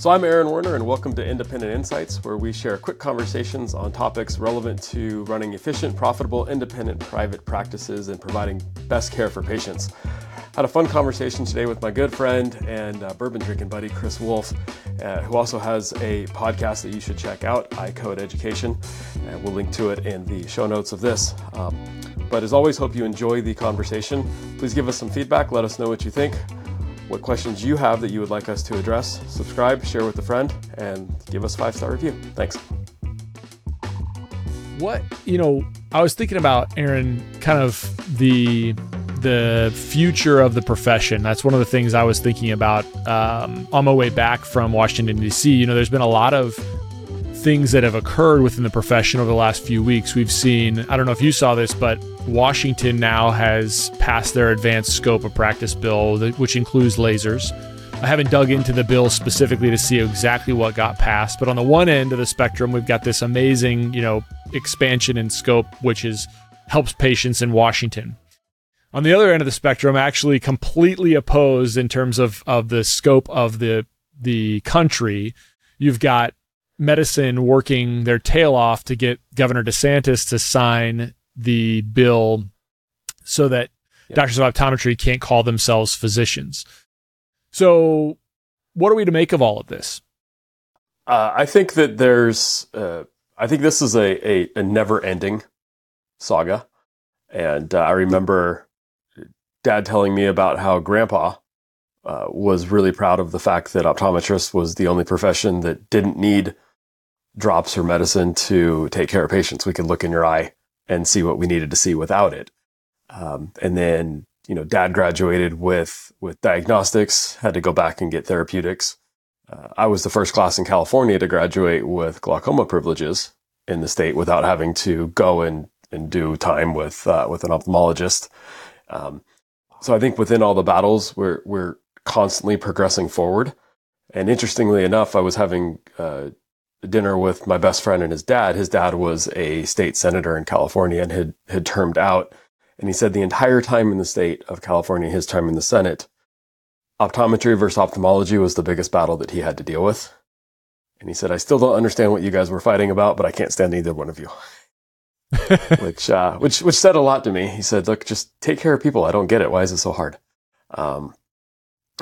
So I'm Aaron Werner, and welcome to Independent Insights, where we share quick conversations on topics relevant to running efficient, profitable, independent private practices and providing best care for patients. Had a fun conversation today with my good friend and uh, bourbon drinking buddy, Chris Wolfe, uh, who also has a podcast that you should check out, iCode Education. And we'll link to it in the show notes of this. Um, but as always, hope you enjoy the conversation. Please give us some feedback. Let us know what you think what questions you have that you would like us to address. Subscribe, share with a friend, and give us a five star review. Thanks. What you know, I was thinking about Aaron, kind of the the future of the profession. That's one of the things I was thinking about um, on my way back from Washington D.C. You know, there's been a lot of things that have occurred within the profession over the last few weeks. We've seen, I don't know if you saw this, but Washington now has passed their advanced scope of practice bill, which includes lasers. I haven't dug into the bill specifically to see exactly what got passed, but on the one end of the spectrum, we've got this amazing, you know, expansion in scope, which is helps patients in Washington. On the other end of the spectrum, actually completely opposed in terms of, of the scope of the the country, you've got medicine working their tail off to get Governor DeSantis to sign the bill so that yep. doctors of optometry can't call themselves physicians. So, what are we to make of all of this? Uh, I think that there's, uh, I think this is a, a, a never ending saga. And uh, I remember dad telling me about how grandpa uh, was really proud of the fact that optometrist was the only profession that didn't need drops or medicine to take care of patients. We could look in your eye and see what we needed to see without it. Um, and then, you know, dad graduated with, with diagnostics, had to go back and get therapeutics. Uh, I was the first class in California to graduate with glaucoma privileges in the state without having to go and, and do time with, uh, with an ophthalmologist. Um, so I think within all the battles, we're, we're constantly progressing forward. And interestingly enough, I was having, uh, dinner with my best friend and his dad. His dad was a state senator in California and had, had termed out. And he said the entire time in the state of California, his time in the Senate, optometry versus ophthalmology was the biggest battle that he had to deal with. And he said, I still don't understand what you guys were fighting about, but I can't stand either one of you. which, uh, which, which said a lot to me. He said, look, just take care of people. I don't get it. Why is it so hard? Um,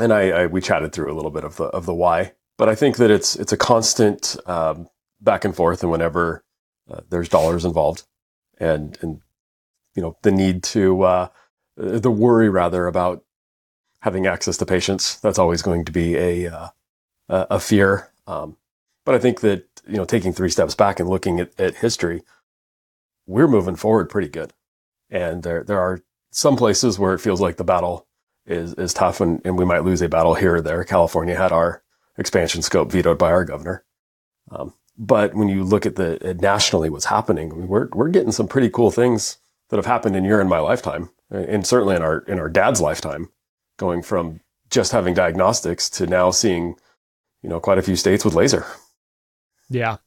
and I, I, we chatted through a little bit of the, of the why. But I think that it's it's a constant um, back and forth, and whenever uh, there's dollars involved, and and you know the need to uh, the worry rather about having access to patients, that's always going to be a uh, a fear. Um, but I think that you know taking three steps back and looking at, at history, we're moving forward pretty good, and there there are some places where it feels like the battle is is tough, and, and we might lose a battle here or there. California had our expansion scope vetoed by our governor. Um, but when you look at the nationally what's happening, we're we're getting some pretty cool things that have happened in your and my lifetime, and certainly in our in our dad's lifetime, going from just having diagnostics to now seeing, you know, quite a few states with laser. Yeah,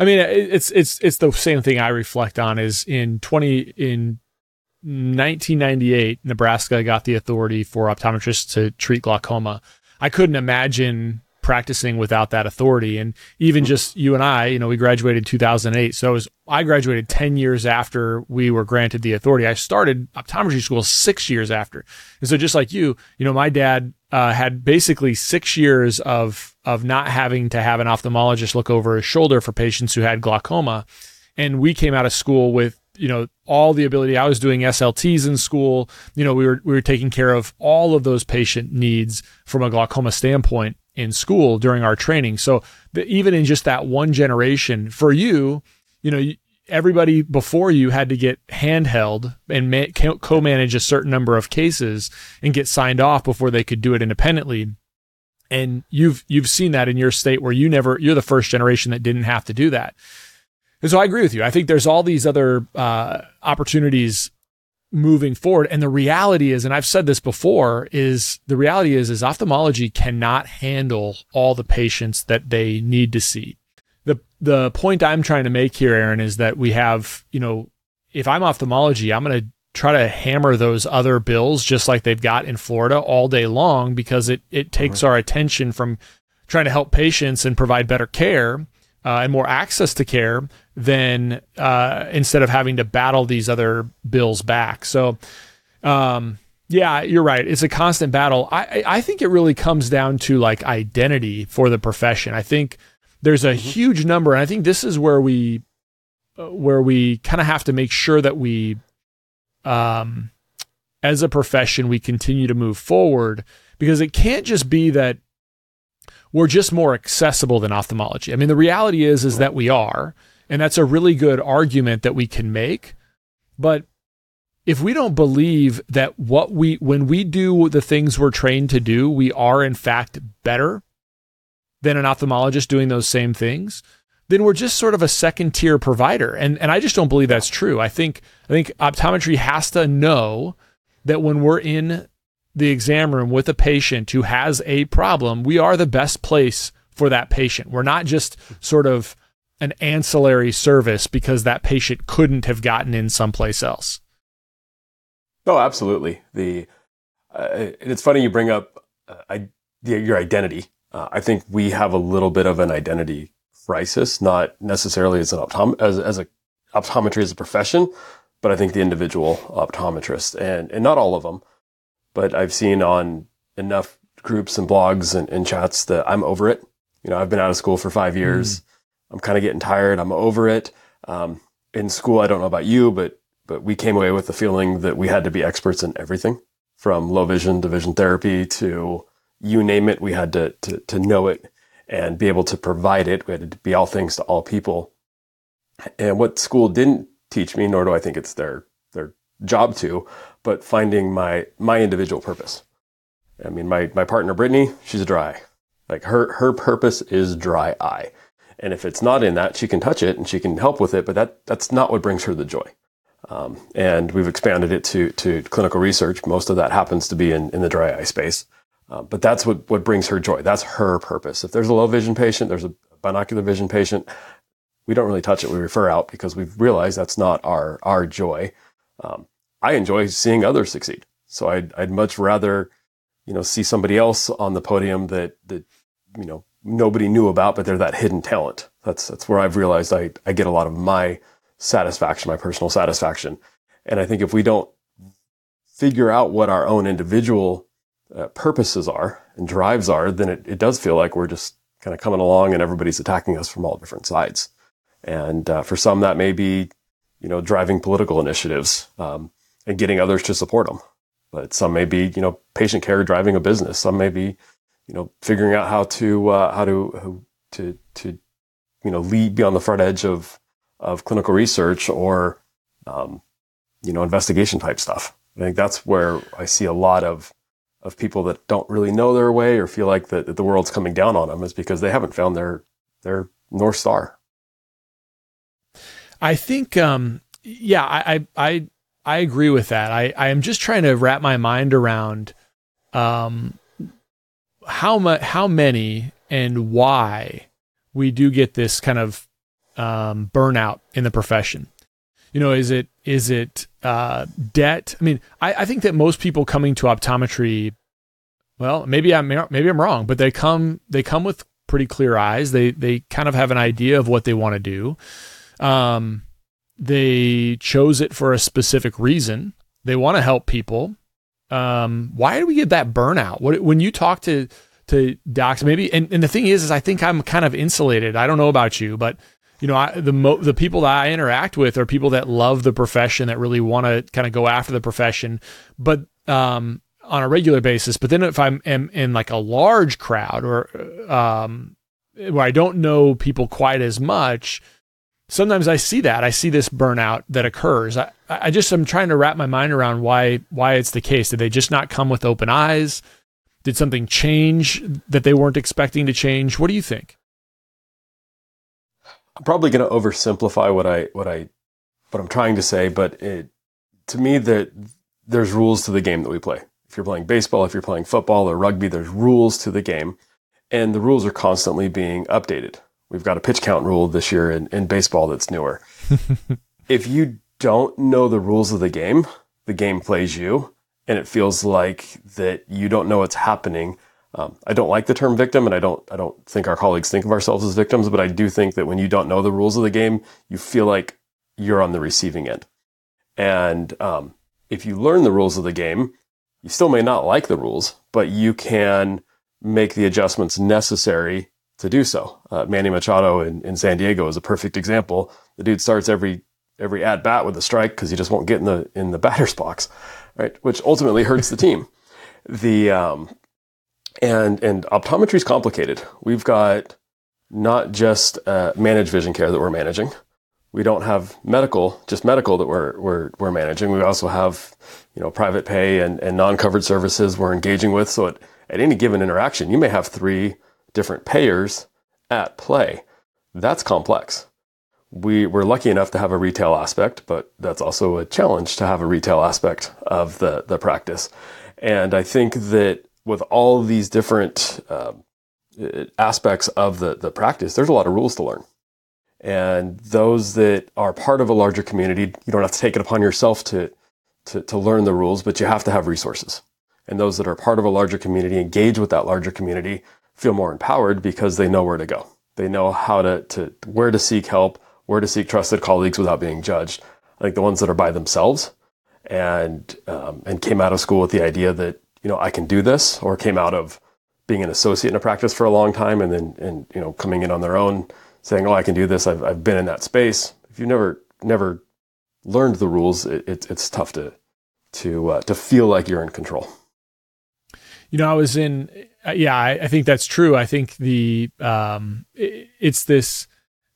I mean it's it's it's the same thing I reflect on is in twenty in 1998, Nebraska got the authority for optometrists to treat glaucoma. I couldn't imagine practicing without that authority. And even just you and I, you know, we graduated 2008. So was, I graduated 10 years after we were granted the authority. I started optometry school six years after. And so just like you, you know, my dad uh, had basically six years of, of not having to have an ophthalmologist look over his shoulder for patients who had glaucoma. And we came out of school with you know all the ability i was doing slts in school you know we were we were taking care of all of those patient needs from a glaucoma standpoint in school during our training. So even in just that one generation, for you, you know, everybody before you had to get handheld and ma- co-manage a certain number of cases and get signed off before they could do it independently. And you've you've seen that in your state where you never you're the first generation that didn't have to do that. And so I agree with you. I think there's all these other uh, opportunities moving forward. And the reality is, and I've said this before, is the reality is, is ophthalmology cannot handle all the patients that they need to see. The, the point I'm trying to make here, Aaron, is that we have, you know, if I'm ophthalmology, I'm going to try to hammer those other bills just like they've got in Florida all day long because it, it takes mm-hmm. our attention from trying to help patients and provide better care uh, and more access to care than uh, instead of having to battle these other bills back. So, um, yeah, you're right. It's a constant battle. I, I think it really comes down to like identity for the profession. I think there's a mm-hmm. huge number, and I think this is where we uh, where we kind of have to make sure that we, um, as a profession, we continue to move forward because it can't just be that we're just more accessible than ophthalmology. I mean, the reality is is that we are, and that's a really good argument that we can make. But if we don't believe that what we when we do the things we're trained to do, we are in fact better than an ophthalmologist doing those same things, then we're just sort of a second tier provider. And and I just don't believe that's true. I think I think optometry has to know that when we're in the exam room with a patient who has a problem, we are the best place for that patient. We're not just sort of an ancillary service because that patient couldn't have gotten in someplace else. Oh, absolutely. The uh, it's funny you bring up uh, I, your identity. Uh, I think we have a little bit of an identity crisis, not necessarily as an optom- as, as a optometry as a profession, but I think the individual optometrist and, and not all of them but I've seen on enough groups and blogs and, and chats that I'm over it. You know, I've been out of school for five years. Mm. I'm kind of getting tired. I'm over it. Um, in school, I don't know about you, but, but we came away with the feeling that we had to be experts in everything from low vision to vision therapy to you name it. We had to, to, to know it and be able to provide it. We had to be all things to all people. And what school didn't teach me, nor do I think it's their, their job to, but finding my my individual purpose. I mean, my my partner Brittany, she's a dry. Like her her purpose is dry eye, and if it's not in that, she can touch it and she can help with it. But that that's not what brings her the joy. Um, and we've expanded it to to clinical research. Most of that happens to be in in the dry eye space. Uh, but that's what what brings her joy. That's her purpose. If there's a low vision patient, there's a binocular vision patient. We don't really touch it. We refer out because we've realized that's not our our joy. Um, I enjoy seeing others succeed. So I'd, I'd much rather, you know, see somebody else on the podium that, that, you know, nobody knew about, but they're that hidden talent. That's, that's where I've realized I, I get a lot of my satisfaction, my personal satisfaction. And I think if we don't figure out what our own individual uh, purposes are and drives are, then it, it does feel like we're just kind of coming along and everybody's attacking us from all different sides. And uh, for some, that may be, you know, driving political initiatives. Um, and getting others to support them. But some may be, you know, patient care driving a business. Some may be, you know, figuring out how to uh, how to to to you know lead be on the front edge of of clinical research or um, you know investigation type stuff. I think that's where I see a lot of of people that don't really know their way or feel like that the world's coming down on them is because they haven't found their their north star. I think, um, yeah, I, I agree with that. I, I am just trying to wrap my mind around um, how much, how many, and why we do get this kind of um, burnout in the profession. You know, is it is it uh, debt? I mean, I, I think that most people coming to optometry, well, maybe I'm maybe I'm wrong, but they come they come with pretty clear eyes. They they kind of have an idea of what they want to do. Um, they chose it for a specific reason. They want to help people. Um, why do we get that burnout? What, when you talk to to docs, maybe, and, and the thing is, is I think I'm kind of insulated. I don't know about you, but you know, I, the mo- the people that I interact with are people that love the profession, that really want to kind of go after the profession, but um, on a regular basis. But then if I'm am in like a large crowd or um, where I don't know people quite as much, sometimes I see that. I see this burnout that occurs. I, I just am trying to wrap my mind around why why it's the case. Did they just not come with open eyes? Did something change that they weren't expecting to change? What do you think? I'm probably going to oversimplify what I what I what I'm trying to say, but it, to me that there's rules to the game that we play. If you're playing baseball, if you're playing football or rugby, there's rules to the game, and the rules are constantly being updated. We've got a pitch count rule this year in, in baseball that's newer. if you don't know the rules of the game, the game plays you and it feels like that you don't know what's happening. Um, I don't like the term victim, and I don't I don't think our colleagues think of ourselves as victims. But I do think that when you don't know the rules of the game, you feel like you're on the receiving end. And um, if you learn the rules of the game, you still may not like the rules, but you can make the adjustments necessary to do so. Uh, Manny Machado in, in San Diego is a perfect example. The dude starts every every at bat with a strike because he just won't get in the in the batter's box, right? Which ultimately hurts the team. The um, and and optometry is complicated. We've got not just uh, managed vision care that we're managing. We don't have medical, just medical that we're we're we're managing. We also have, you know, private pay and, and non-covered services we're engaging with. So at, at any given interaction, you may have three different payers at play. That's complex. We, we're lucky enough to have a retail aspect, but that's also a challenge to have a retail aspect of the, the practice. And I think that with all these different uh, aspects of the, the practice, there's a lot of rules to learn. And those that are part of a larger community, you don't have to take it upon yourself to, to, to learn the rules, but you have to have resources. And those that are part of a larger community engage with that larger community, feel more empowered because they know where to go. They know how to, to where to seek help, where to seek trusted colleagues without being judged. I think the ones that are by themselves and um, and came out of school with the idea that you know, I can do this, or came out of being an associate in a practice for a long time and then, and, you know, coming in on their own saying, oh, I can do this. I've, I've been in that space. If you've never, never learned the rules, it, it it's tough to, to, uh, to feel like you're in control. You know, I was in, yeah, I, I, think that's true. I think the, um, it, it's this,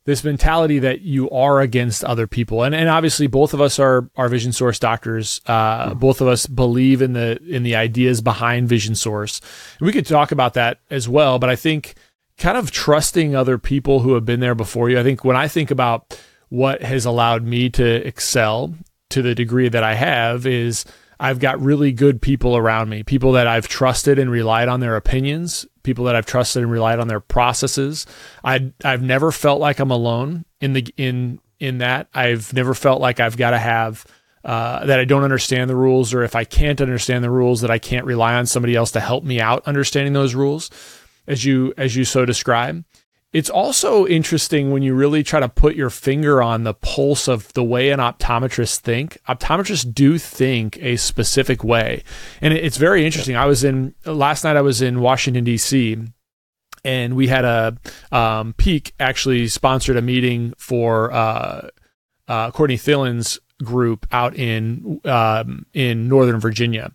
this mentality that you are against other people. And, and obviously both of us are, are vision source doctors. Uh, mm-hmm. both of us believe in the, in the ideas behind vision source. And we could talk about that as well. But I think kind of trusting other people who have been there before you. I think when I think about what has allowed me to excel to the degree that I have is I've got really good people around me, people that I've trusted and relied on their opinions, people that I've trusted and relied on their processes. I I've never felt like I'm alone in the in in that. I've never felt like I've got to have uh, that I don't understand the rules, or if I can't understand the rules, that I can't rely on somebody else to help me out understanding those rules, as you as you so describe. It's also interesting when you really try to put your finger on the pulse of the way an optometrist think. Optometrists do think a specific way. And it's very interesting. I was in last night I was in Washington D.C. and we had a um, Peak actually sponsored a meeting for uh, uh, Courtney Thielen's group out in um, in Northern Virginia,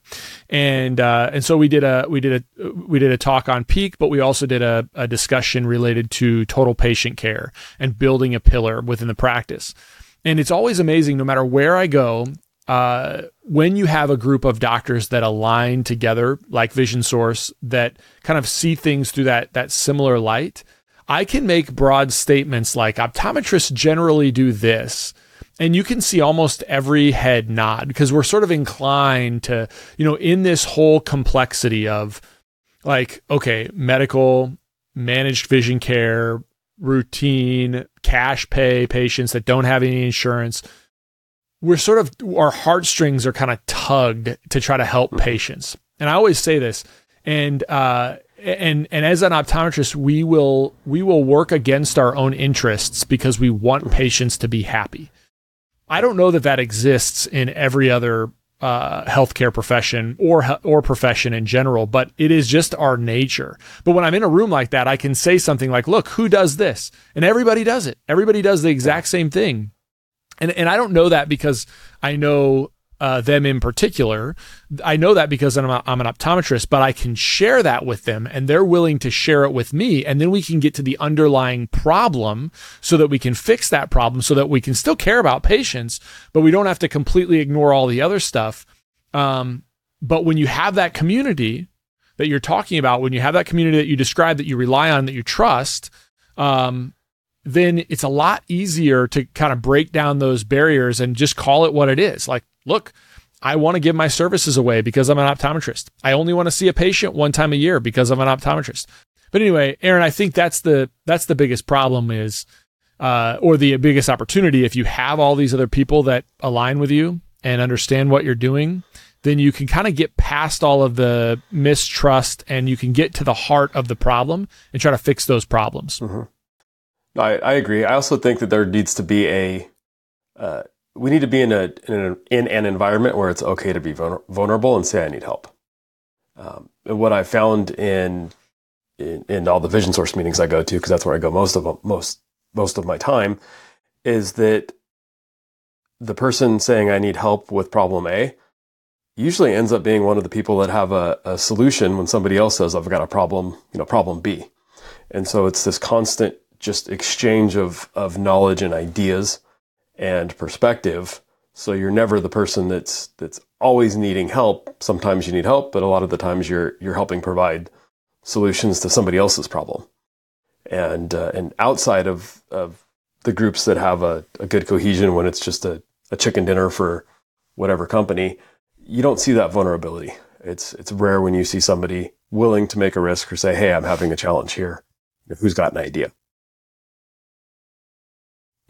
and uh, and so we did a we did a we did a talk on peak, but we also did a, a discussion related to total patient care and building a pillar within the practice. And it's always amazing, no matter where I go, uh, when you have a group of doctors that align together, like Vision Source, that kind of see things through that that similar light. I can make broad statements like optometrists generally do this and you can see almost every head nod because we're sort of inclined to, you know, in this whole complexity of like, okay, medical, managed vision care, routine, cash pay patients that don't have any insurance. We're sort of, our heartstrings are kind of tugged to try to help mm-hmm. patients. And I always say this, and, uh, and and as an optometrist we will we will work against our own interests because we want patients to be happy I don't know that that exists in every other uh, healthcare profession or or profession in general, but it is just our nature. But when I'm in a room like that, I can say something like, "Look, who does this?" And everybody does it. Everybody does the exact same thing. And and I don't know that because I know uh, them in particular. I know that because I'm, a, I'm an optometrist, but I can share that with them and they're willing to share it with me. And then we can get to the underlying problem so that we can fix that problem so that we can still care about patients, but we don't have to completely ignore all the other stuff. Um, but when you have that community that you're talking about, when you have that community that you describe, that you rely on, that you trust, um, then it's a lot easier to kind of break down those barriers and just call it what it is. Like, look, I want to give my services away because I'm an optometrist. I only want to see a patient one time a year because I'm an optometrist. But anyway, Aaron, I think that's the that's the biggest problem is uh, or the biggest opportunity if you have all these other people that align with you and understand what you're doing, then you can kind of get past all of the mistrust and you can get to the heart of the problem and try to fix those problems. Mm-hmm. I, I agree. I also think that there needs to be a, uh, we need to be in a, in, a, in an environment where it's okay to be vulnerable and say I need help. Um, and what I found in, in, in all the vision source meetings I go to, because that's where I go most of most most of my time, is that the person saying I need help with problem A usually ends up being one of the people that have a, a solution when somebody else says I've got a problem, you know, problem B. And so it's this constant just exchange of of knowledge and ideas and perspective. So you're never the person that's that's always needing help. Sometimes you need help, but a lot of the times you're you're helping provide solutions to somebody else's problem. And uh, and outside of of the groups that have a, a good cohesion when it's just a, a chicken dinner for whatever company, you don't see that vulnerability. It's it's rare when you see somebody willing to make a risk or say, "Hey, I'm having a challenge here. Who's got an idea?"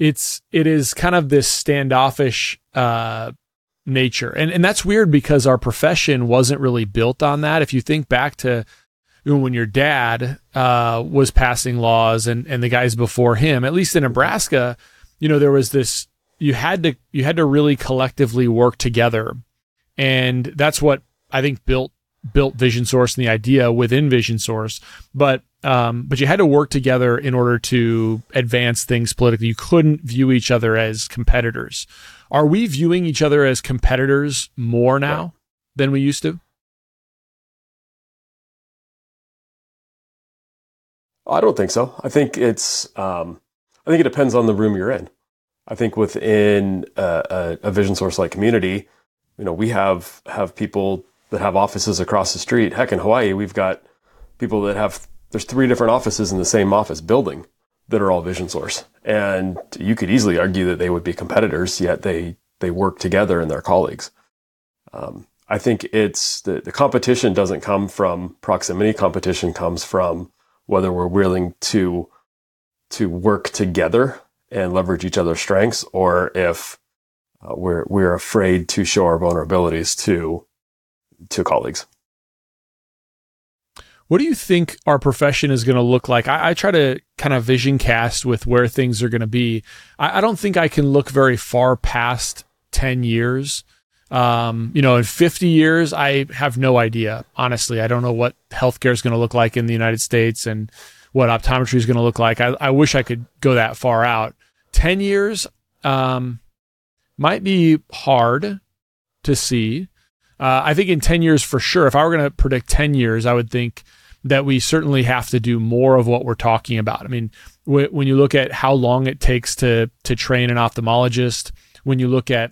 It's it is kind of this standoffish uh, nature. And and that's weird because our profession wasn't really built on that. If you think back to when your dad uh, was passing laws and and the guys before him, at least in Nebraska, you know, there was this you had to you had to really collectively work together. And that's what I think built built Vision Source and the idea within Vision Source. But um, but you had to work together in order to advance things politically. You couldn't view each other as competitors. Are we viewing each other as competitors more now right. than we used to? I don't think so. I think it's. Um, I think it depends on the room you're in. I think within a, a, a vision source like community, you know, we have have people that have offices across the street. Heck, in Hawaii, we've got people that have. There's three different offices in the same office building that are all vision source. And you could easily argue that they would be competitors, yet they, they work together and they're colleagues. Um, I think it's the, the competition doesn't come from proximity. Competition comes from whether we're willing to, to work together and leverage each other's strengths or if uh, we're, we're afraid to show our vulnerabilities to, to colleagues. What do you think our profession is going to look like? I, I, try to kind of vision cast with where things are going to be. I, I, don't think I can look very far past 10 years. Um, you know, in 50 years, I have no idea. Honestly, I don't know what healthcare is going to look like in the United States and what optometry is going to look like. I, I, wish I could go that far out. 10 years um, might be hard to see. Uh, I think in 10 years for sure, if I were going to predict 10 years, I would think that we certainly have to do more of what we're talking about. I mean, wh- when you look at how long it takes to to train an ophthalmologist, when you look at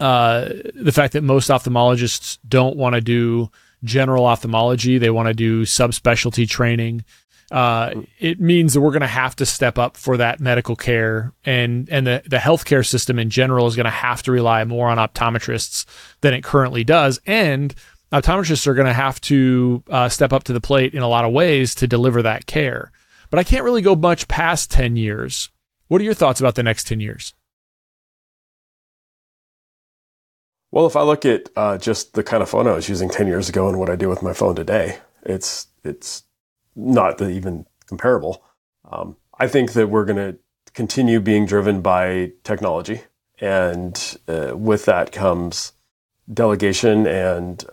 uh, the fact that most ophthalmologists don't want to do general ophthalmology, they want to do subspecialty training. Uh, it means that we're going to have to step up for that medical care, and and the the healthcare system in general is going to have to rely more on optometrists than it currently does, and optometrists are going to have to uh, step up to the plate in a lot of ways to deliver that care. But I can't really go much past 10 years. What are your thoughts about the next 10 years? Well, if I look at uh, just the kind of phone I was using 10 years ago and what I do with my phone today, it's, it's not even comparable. Um, I think that we're going to continue being driven by technology. And uh, with that comes delegation and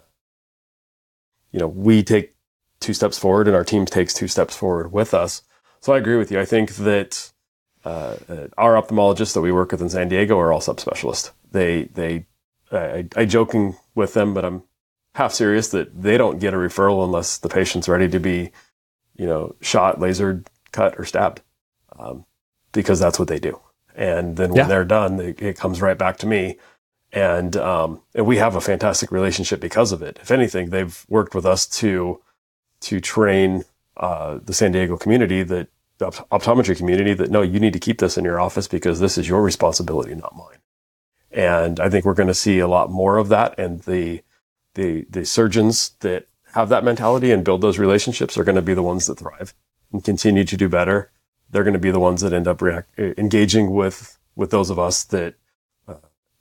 you know, we take two steps forward and our team takes two steps forward with us. So I agree with you. I think that uh, uh, our ophthalmologists that we work with in San Diego are all subspecialists. They, they, I, I joking with them, but I'm half serious that they don't get a referral unless the patient's ready to be, you know, shot, lasered, cut, or stabbed, um, because that's what they do. And then when yeah. they're done, it, it comes right back to me and um, and we have a fantastic relationship because of it. If anything, they've worked with us to to train uh, the San Diego community that the optometry community that no, you need to keep this in your office because this is your responsibility, not mine. And I think we're going to see a lot more of that. And the the the surgeons that have that mentality and build those relationships are going to be the ones that thrive and continue to do better. They're going to be the ones that end up react, engaging with with those of us that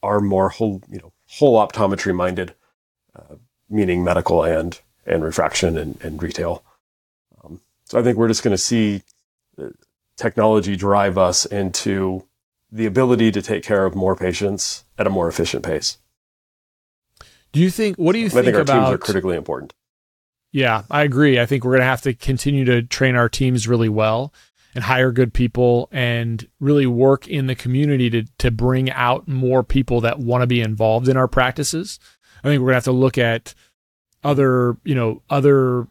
are more whole, you know, whole optometry minded uh, meaning medical and and refraction and, and retail. Um, so I think we're just going to see uh, technology drive us into the ability to take care of more patients at a more efficient pace. Do you think? What do you I think, think our about? teams are critically important. Yeah, I agree. I think we're going to have to continue to train our teams really well and hire good people and really work in the community to to bring out more people that want to be involved in our practices. I think we're to have to look at other, you know, other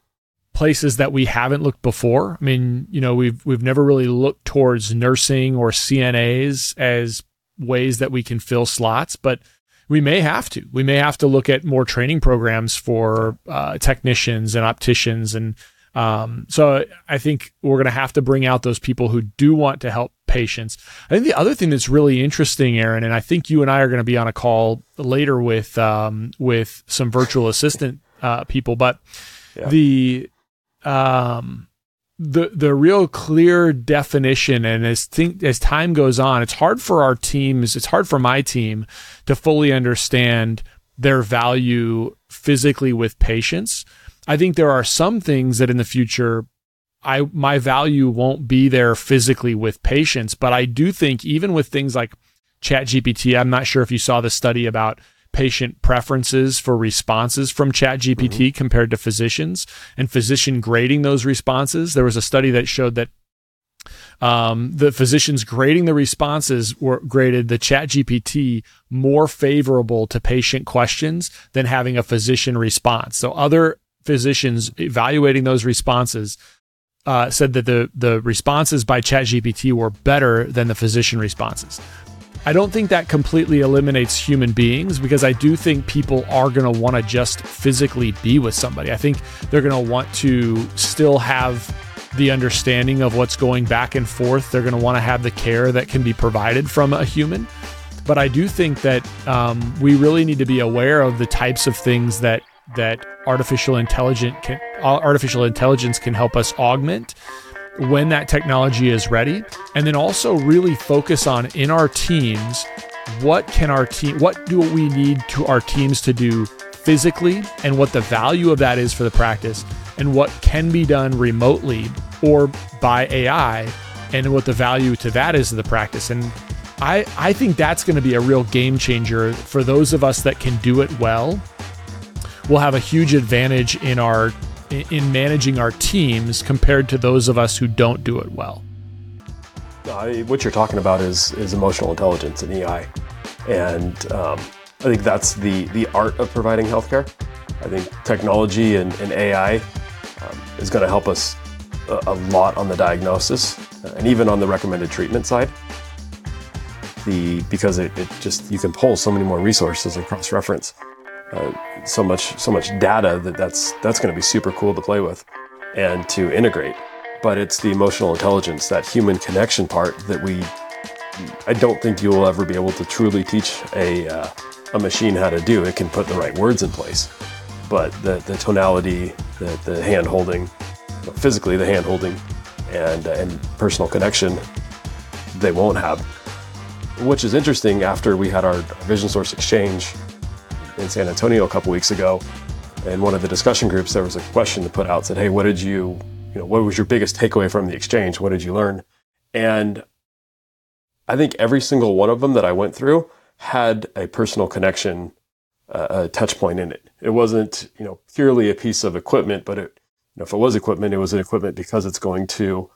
places that we haven't looked before. I mean, you know, we've we've never really looked towards nursing or CNAs as ways that we can fill slots, but we may have to. We may have to look at more training programs for uh, technicians and opticians, and um, so I think we're going to have to bring out those people who do want to help patients. I think the other thing that's really interesting, Aaron, and I think you and I are going to be on a call later with um, with some virtual assistant uh, people, but Yeah. the um, the the real clear definition and as think as time goes on it's hard for our teams it's hard for my team to fully understand their value physically with patients i think there are some things that in the future i my value won't be there physically with patients but i do think even with things like chat gpt i'm not sure if you saw the study about patient preferences for responses from ChatGPT compared to physicians and physician grading those responses. There was a study that showed that um, the physicians grading the responses were graded the ChatGPT more favorable to patient questions than having a physician response. So other physicians evaluating those responses uh, said that the the responses by ChatGPT were better than the physician responses. I don't think that completely eliminates human beings because I do think people are going to want to just physically be with somebody. I think they're going to want to still have the understanding of what's going back and forth. They're going to want to have the care that can be provided from a human. But I do think that um, we really need to be aware of the types of things that that artificial intelligence can uh, artificial intelligence can help us augment when that technology is ready and then also really focus on in our teams what can our team what do we need to our teams to do physically and what the value of that is for the practice and what can be done remotely or by AI and what the value to that is of the practice and I, I think that's going to be a real game changer for those of us that can do it well. We'll have a huge advantage in our in managing our teams compared to those of us who don't do it well. Uh, what you're talking about is is emotional intelligence and EI, and um, I think that's the the art of providing healthcare. I think technology and, and AI um, is going to help us a, a, lot on the diagnosis uh, and even on the recommended treatment side. The because it, it just you can pull so many more resources and cross reference. Uh, so much so much data that that's that's going to be super cool to play with and to integrate. But it's the emotional intelligence that human connection part that we i don't think you'll ever be able to truly teach a uh, a machine how to do. It can put the right words in place. But the the tonality the the hand holding physically the hand holding and uh, and personal connection they won't have. Which is interesting after we had our vision source exchange in San Antonio a couple weeks ago. And one of the discussion groups, there was a question to put out said, Hey, what did you, you know, what was your biggest takeaway from the exchange? What did you learn? And I think every single one of them that I went through had a personal connection, uh, a touch point in it. It wasn't, you know, purely a piece of equipment, but it, you know, if it was equipment, it was an equipment because it's going to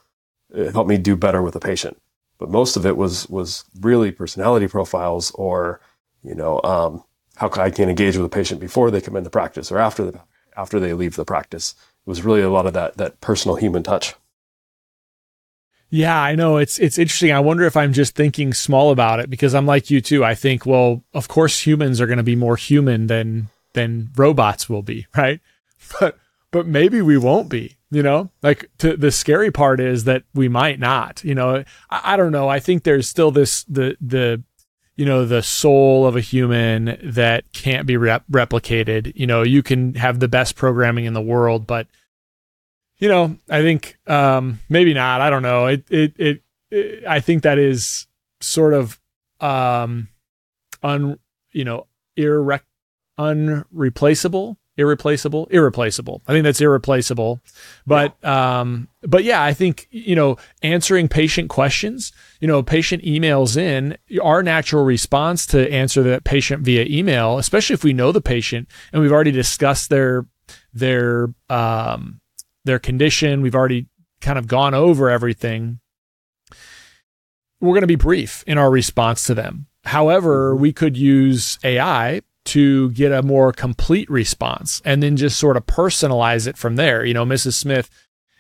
uh, help me do better with a patient. But most of it was, was really personality profiles or, you know, um, how can I can engage with a patient before they come into practice or after the after they leave the practice. It was really a lot of that that personal human touch. Yeah, I know it's it's interesting. I wonder if I'm just thinking small about it because I'm like you too. I think, well, of course humans are going to be more human than than robots will be, right? But but maybe we won't be, you know? Like to, the scary part is that we might not, you know. I, I don't know. I think there's still this the the you know the soul of a human that can't be rep- replicated. You know you can have the best programming in the world but you know i think um maybe not. I don't know. It it it, it i think that is sort of um un you know irrec unreplaceable irreplaceable irreplaceable i think that's irreplaceable but yeah. um but yeah i think you know answering patient questions you know patient emails in our natural response to answer that patient via email especially if we know the patient and we've already discussed their their um their condition we've already kind of gone over everything we're going to be brief in our response to them however mm-hmm. we could use ai to get a more complete response and then just sort of personalize it from there. You know, Mrs. Smith,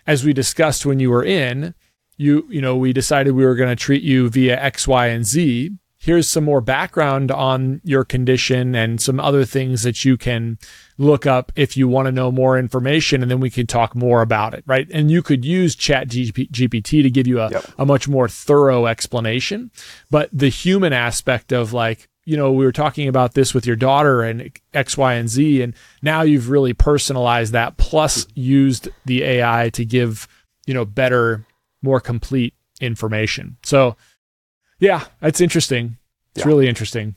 as we discussed when you were in, you you know, we decided we were going to treat you via X, Y, and Z. Here's some more background on your condition and some other things that you can look up if you want to know more information, and then we can talk more about it, right? And you could use Chat GPT to give you a, yep. a much more thorough explanation. But the human aspect of like, you know, we were talking about this with your daughter and X, Y, and Z, and now you've really personalized that, plus used the AI to give, you know, better, more complete information. So, yeah, it's interesting. It's yeah. really interesting.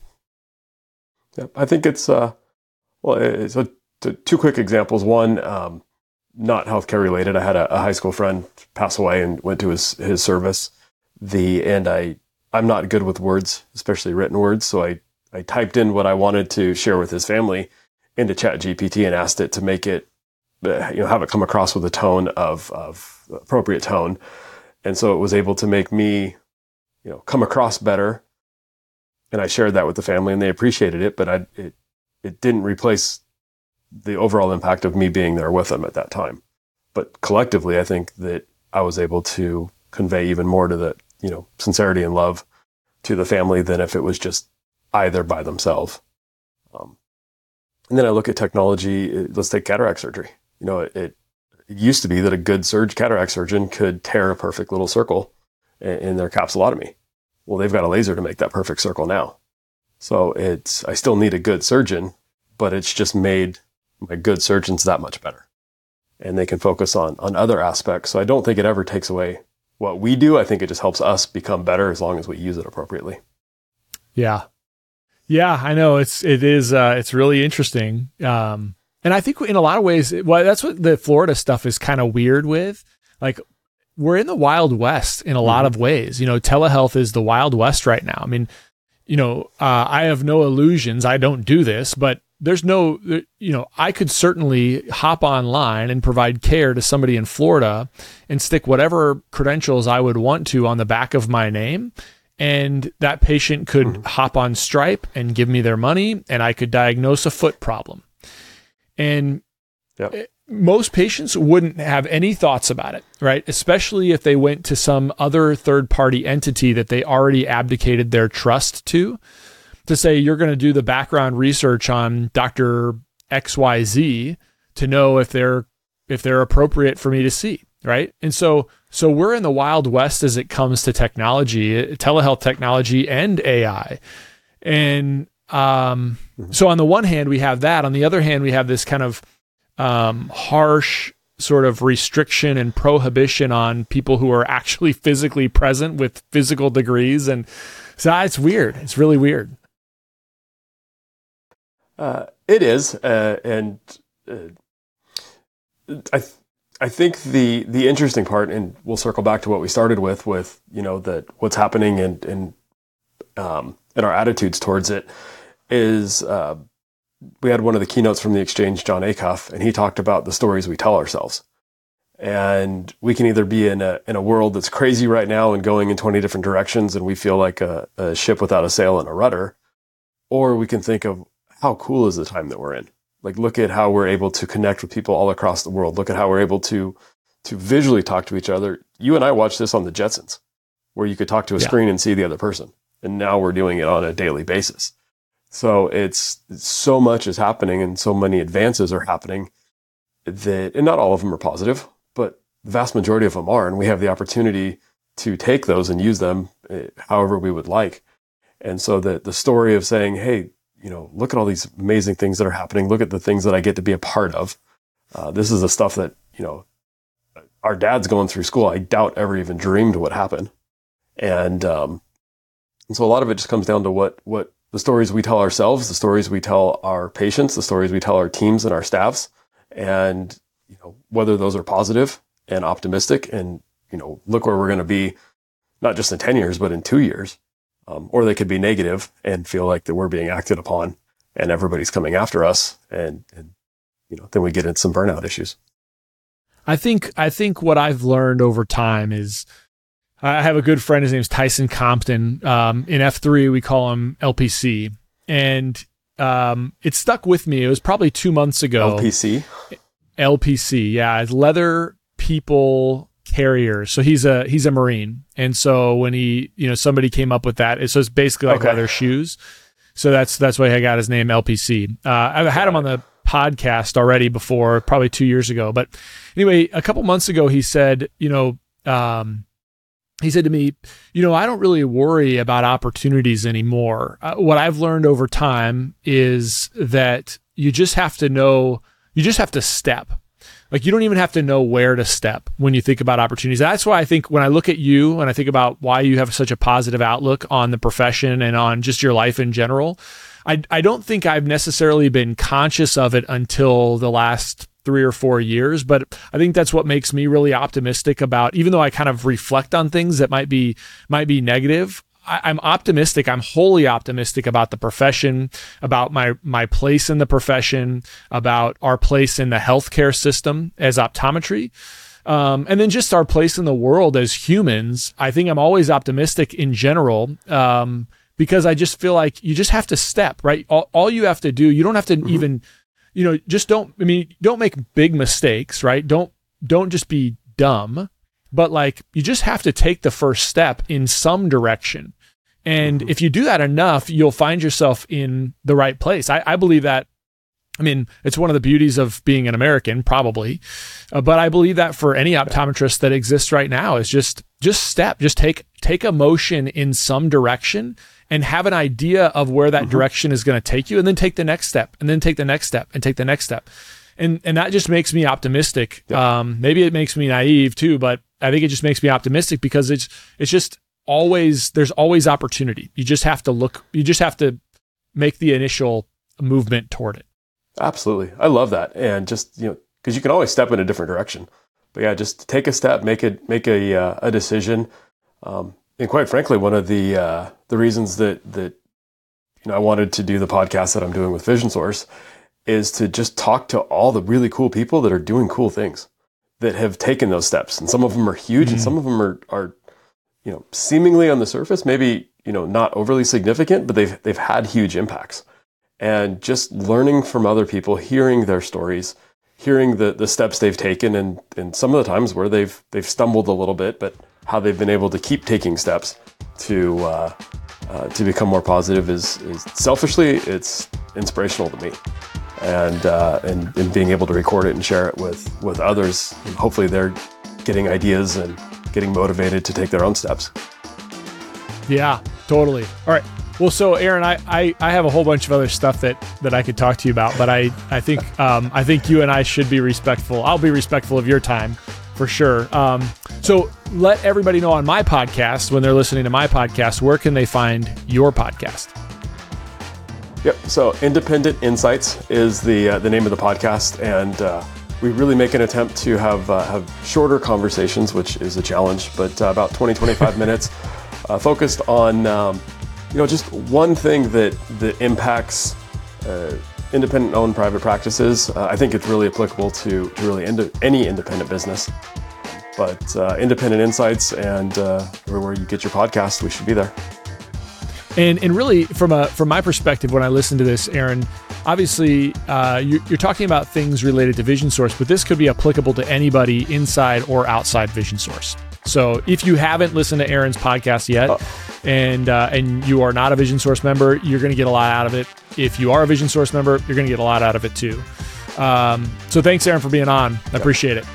Yeah, I think it's uh, well, so two quick examples. One, um, not healthcare related. I had a, a high school friend pass away and went to his his service. The and I I'm not good with words, especially written words. So I, I typed in what I wanted to share with his family into Chat GPT and asked it to make it, uh, you know, have it come across with a tone of, of appropriate tone. And so it was able to make me, you know, come across better. And I shared that with the family and they appreciated it, but I, it, it didn't replace the overall impact of me being there with them at that time. But collectively, I think that I was able to convey even more to the, you know, sincerity and love to the family than if it was just either by themselves. Um, and then I look at technology. Let's take cataract surgery. You know, it, it, used to be that a good surge cataract surgeon could tear a perfect little circle in, in their capsulotomy. Well, they've got a laser to make that perfect circle now. So it's, I still need a good surgeon, but it's just made my good surgeons that much better. And they can focus on, on other aspects. So I don't think it ever takes away what we do. I think it just helps us become better as long as we use it appropriately. Yeah. Yeah, I know it's it is uh, it's really interesting. Um, and I think in a lot of ways, well, that's what the Florida stuff is kind of weird with. Like we're in the wild west in a lot mm-hmm. of ways. You know, telehealth is the wild west right now. I mean, you know, uh, I have no illusions. I don't do this, but there's no, you know, I could certainly hop online and provide care to somebody in Florida and stick whatever credentials I would want to on the back of my name. And that patient could mm-hmm. hop on Stripe and give me their money, and I could diagnose a foot problem. And yep. Eh, most patients wouldn't have any thoughts about it, right? Especially if they went to some other third party entity that they already abdicated their trust to to say you're going to do the background research on Dr. XYZ to know if they're if they're appropriate for me to see, right? And so so we're in the wild west as it comes to technology, telehealth technology and AI. And um, mm-hmm. so on the one hand we have that, on the other hand we have this kind of um, harsh sort of restriction and prohibition on people who are actually physically present with physical degrees and so it's weird. It's really weird. Uh, it is, uh, and uh, I th- I think the the interesting part, and we'll circle back to what we started with, with you know that what's happening and and um, and our attitudes towards it is. Uh, we had one of the keynotes from the exchange, Jon Acuff, and he talked about the stories we tell ourselves. And we can either be in a in a world that's crazy right now and going in twenty different directions, and we feel like a, a ship without a sail and a rudder, or we can think of how cool is the time that we're in? Like, look at how we're able to connect with people all across the world. Look at how we're able to, to visually talk to each other. You and I watched this on the Jetsons, where you could talk to a yeah. screen and see the other person. And now we're doing it on a daily basis. So it's, so much is happening and so many advances are happening that, and not all of them are positive, but the vast majority of them are. And we have the opportunity to take those and use them eh, however we would like. And so the, the story of saying, Hey, you know, look at all these amazing things that are happening. Look at the things that I get to be a part of. Uh, this is the stuff that, you know, our dad's going through school. I doubt ever even dreamed would happen. And, um, and so a lot of it just comes down to what, what the stories we tell ourselves, the stories we tell our patients, the stories we tell our teams and our staffs, and you know whether those are positive and optimistic, and you know look where we're going to be, not just in ten years, but in two years, um, or they could be negative and feel like that we're being acted upon and everybody's coming after us, and, and you know then we get into some burnout issues. I think I think what I've learned over time is I have a good friend. His name's Tyson Compton. Um, in F3, we call him LPC. And um, it stuck with me. It was probably two months ago. LPC? LPC, yeah. Leather people carrier. So he's a he's a Marine. And so when he, you know, somebody came up with that, so it's basically like okay. leather shoes. So that's that's why I got his name LPC. Uh, I've had him on the podcast already before, probably two years ago. But anyway, a couple months ago, he said, you know, um, he said to me, You know, I don't really worry about opportunities anymore. Uh, what I've learned over time is that you just have to know, you just have to step. Like you don't even have to know where to step when you think about opportunities. That's why I think when I look at you and I think about why you have such a positive outlook on the profession and on just your life in general, I, I don't think I've necessarily been conscious of it until the last three or four years. But I think that's what makes me really optimistic about, even though I kind of reflect on things that might be, might be negative. I, am optimistic. I'm wholly optimistic about the profession, about my my place in the profession, about our place in the healthcare system as optometry. Um, and then just our place in the world as humans. I think I'm always optimistic in general. Um, because I just feel like you just have to step, right? All, all you have to do, you don't have to mm-hmm. even you know, just don't, I mean, don't make big mistakes, right? Don't, don't just be dumb, but like you just have to take the first step in some direction. And mm-hmm. if you do that enough, you'll find yourself in the right place. I, I believe that I mean, it's one of the beauties of being an American, probably. Uh, but I believe that for any optometrist that exists right now is just just step, just take take a motion in some direction and have an idea of where that mm-hmm. direction is going to take you and then take the next step and then take the next step and take the next step. And and that just makes me optimistic. Yeah. Um, maybe it makes me naive too, but I think it just makes me optimistic because it's it's just always there's always opportunity. You just have to look you just have to make the initial movement toward it. Absolutely. I love that. And just, you know, because you can always step in a different direction. But yeah, just take a step, make it, make a, uh, a decision. Um, and quite frankly, one of the, uh, the reasons that, that, you know, I wanted to do the podcast that I'm doing with Vision Source is to just talk to all the really cool people that are doing cool things that have taken those steps. And some of them are huge mm-hmm. and some of them are, are, you know, seemingly on the surface, maybe, you know, not overly significant, but they've, they've had huge impacts and just learning from other people, hearing their stories, hearing the, the steps they've taken and, and some of the times where they've, they've stumbled a little bit, but how they've been able to keep taking steps to, uh, uh, to become more positive is, is selfishly, it's inspirational to me. And, uh, and, and being able to record it and share it with, with others, hopefully they're getting ideas and getting motivated to take their own steps. Yeah, totally. All right. Well, so Aaron, I, I, I have a whole bunch of other stuff that, that I could talk to you about, but I, I think um, I think you and I should be respectful. I'll be respectful of your time for sure. Um, so let everybody know on my podcast when they're listening to my podcast, where can they find your podcast? Yep. So Independent Insights is the uh, the name of the podcast, and uh, we really make an attempt to have uh, have shorter conversations, which is a challenge, but uh, about 20 25 minutes, uh, focused on. Um, you know, just one thing that that impacts uh, independent owned private practices. I think it's really applicable to, to really ind- any independent business. But uh, independent insights and uh, everywhere you get your podcast, we should be there. And and really, from a from my perspective, when I listen to this, Aaron, obviously uh, you, you're talking about things related to Vision Source, but this could be applicable to anybody inside or outside Vision Source. So if you haven't listened to Aaron's podcast yet, oh. and uh, and you are not a Vision Source member, you're going to get a lot out of it. If you are a Vision Source member, you're going to get a lot out of it too. Um, so thanks, Aaron, for being on. I appreciate it.